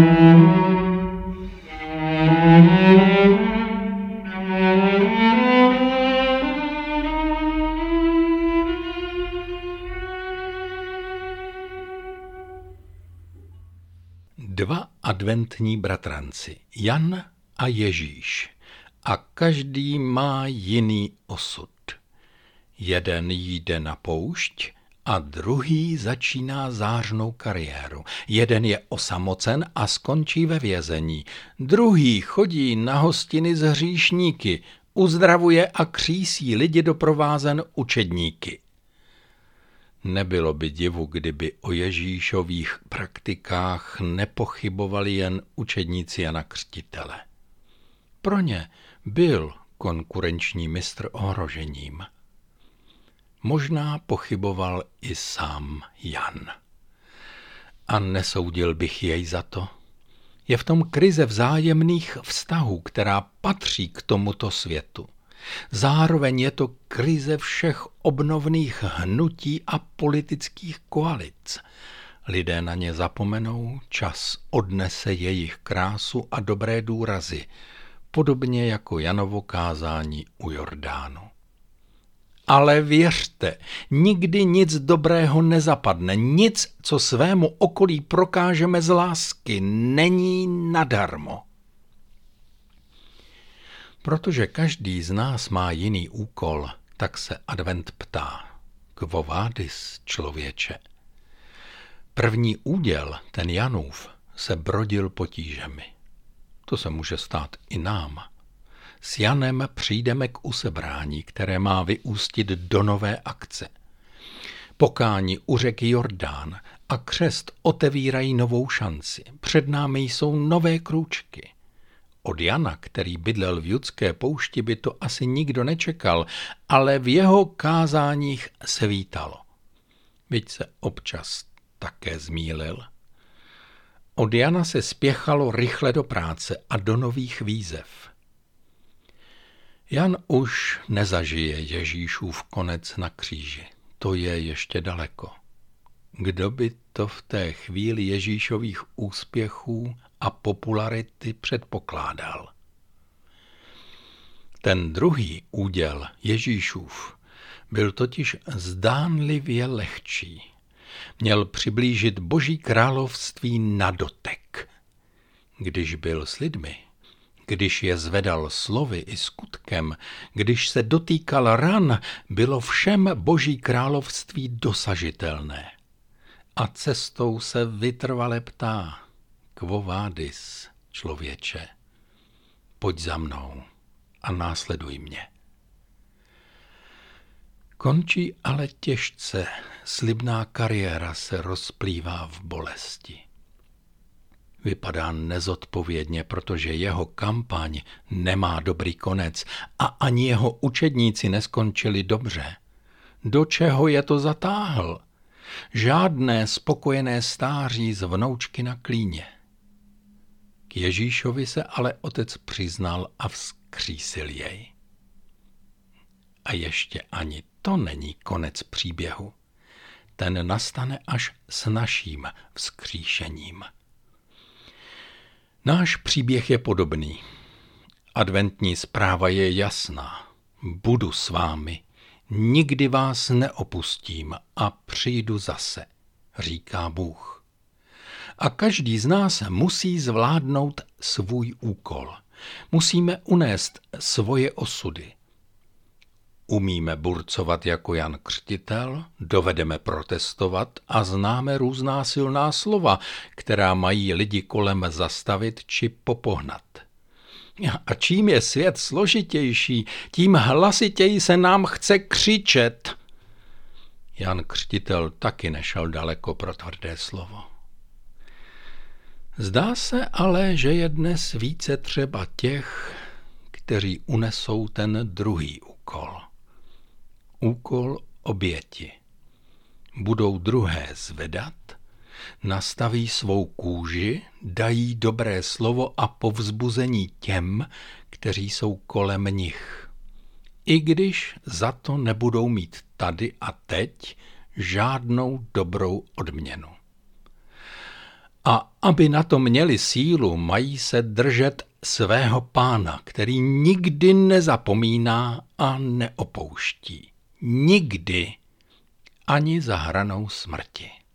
Dva adventní bratranci, Jan a Ježíš, a každý má jiný osud. Jeden jde na poušť a druhý začíná zářnou kariéru. Jeden je osamocen a skončí ve vězení. Druhý chodí na hostiny z hříšníky, uzdravuje a křísí lidi doprovázen učedníky. Nebylo by divu, kdyby o Ježíšových praktikách nepochybovali jen učedníci Jana Křtitele. Pro ně byl konkurenční mistr ohrožením. Možná pochyboval i sám Jan. A nesoudil bych jej za to. Je v tom krize vzájemných vztahů, která patří k tomuto světu. Zároveň je to krize všech obnovných hnutí a politických koalic. Lidé na ně zapomenou, čas odnese jejich krásu a dobré důrazy, podobně jako Janovo kázání u Jordánu. Ale věřte, nikdy nic dobrého nezapadne, nic, co svému okolí prokážeme z lásky, není nadarmo. Protože každý z nás má jiný úkol, tak se advent ptá. Vádis, člověče? První úděl, ten Janův, se brodil potížemi. To se může stát i nám. S Janem přijdeme k usebrání, které má vyústit do nové akce. Pokání u řeky Jordán a křest otevírají novou šanci. Před námi jsou nové krůčky. Od Jana, který bydlel v judské poušti, by to asi nikdo nečekal, ale v jeho kázáních se vítalo. Byť se občas také zmílil. Od Jana se spěchalo rychle do práce a do nových výzev. Jan už nezažije Ježíšův konec na kříži. To je ještě daleko. Kdo by to v té chvíli Ježíšových úspěchů a popularity předpokládal? Ten druhý úděl Ježíšův byl totiž zdánlivě lehčí. Měl přiblížit Boží království na dotek. Když byl s lidmi, když je zvedal slovy i skutkem, když se dotýkal ran, bylo všem Boží království dosažitelné a cestou se vytrvale ptá, quo vadis, člověče, pojď za mnou a následuj mě. Končí ale těžce, slibná kariéra se rozplývá v bolesti. Vypadá nezodpovědně, protože jeho kampaň nemá dobrý konec a ani jeho učedníci neskončili dobře. Do čeho je to zatáhl? Žádné spokojené stáří z vnoučky na klíně. K Ježíšovi se ale otec přiznal a vzkřísil jej. A ještě ani to není konec příběhu. Ten nastane až s naším vzkříšením. Náš příběh je podobný. Adventní zpráva je jasná. Budu s vámi Nikdy vás neopustím a přijdu zase, říká Bůh. A každý z nás musí zvládnout svůj úkol. Musíme unést svoje osudy. Umíme burcovat jako Jan Křtitel, dovedeme protestovat a známe různá silná slova, která mají lidi kolem zastavit či popohnat. A čím je svět složitější, tím hlasitěji se nám chce křičet. Jan Křtitel taky nešel daleko pro tvrdé slovo. Zdá se ale, že je dnes více třeba těch, kteří unesou ten druhý úkol. Úkol oběti. Budou druhé zvedat nastaví svou kůži, dají dobré slovo a povzbuzení těm, kteří jsou kolem nich. I když za to nebudou mít tady a teď žádnou dobrou odměnu. A aby na to měli sílu, mají se držet svého pána, který nikdy nezapomíná a neopouští. Nikdy ani za hranou smrti.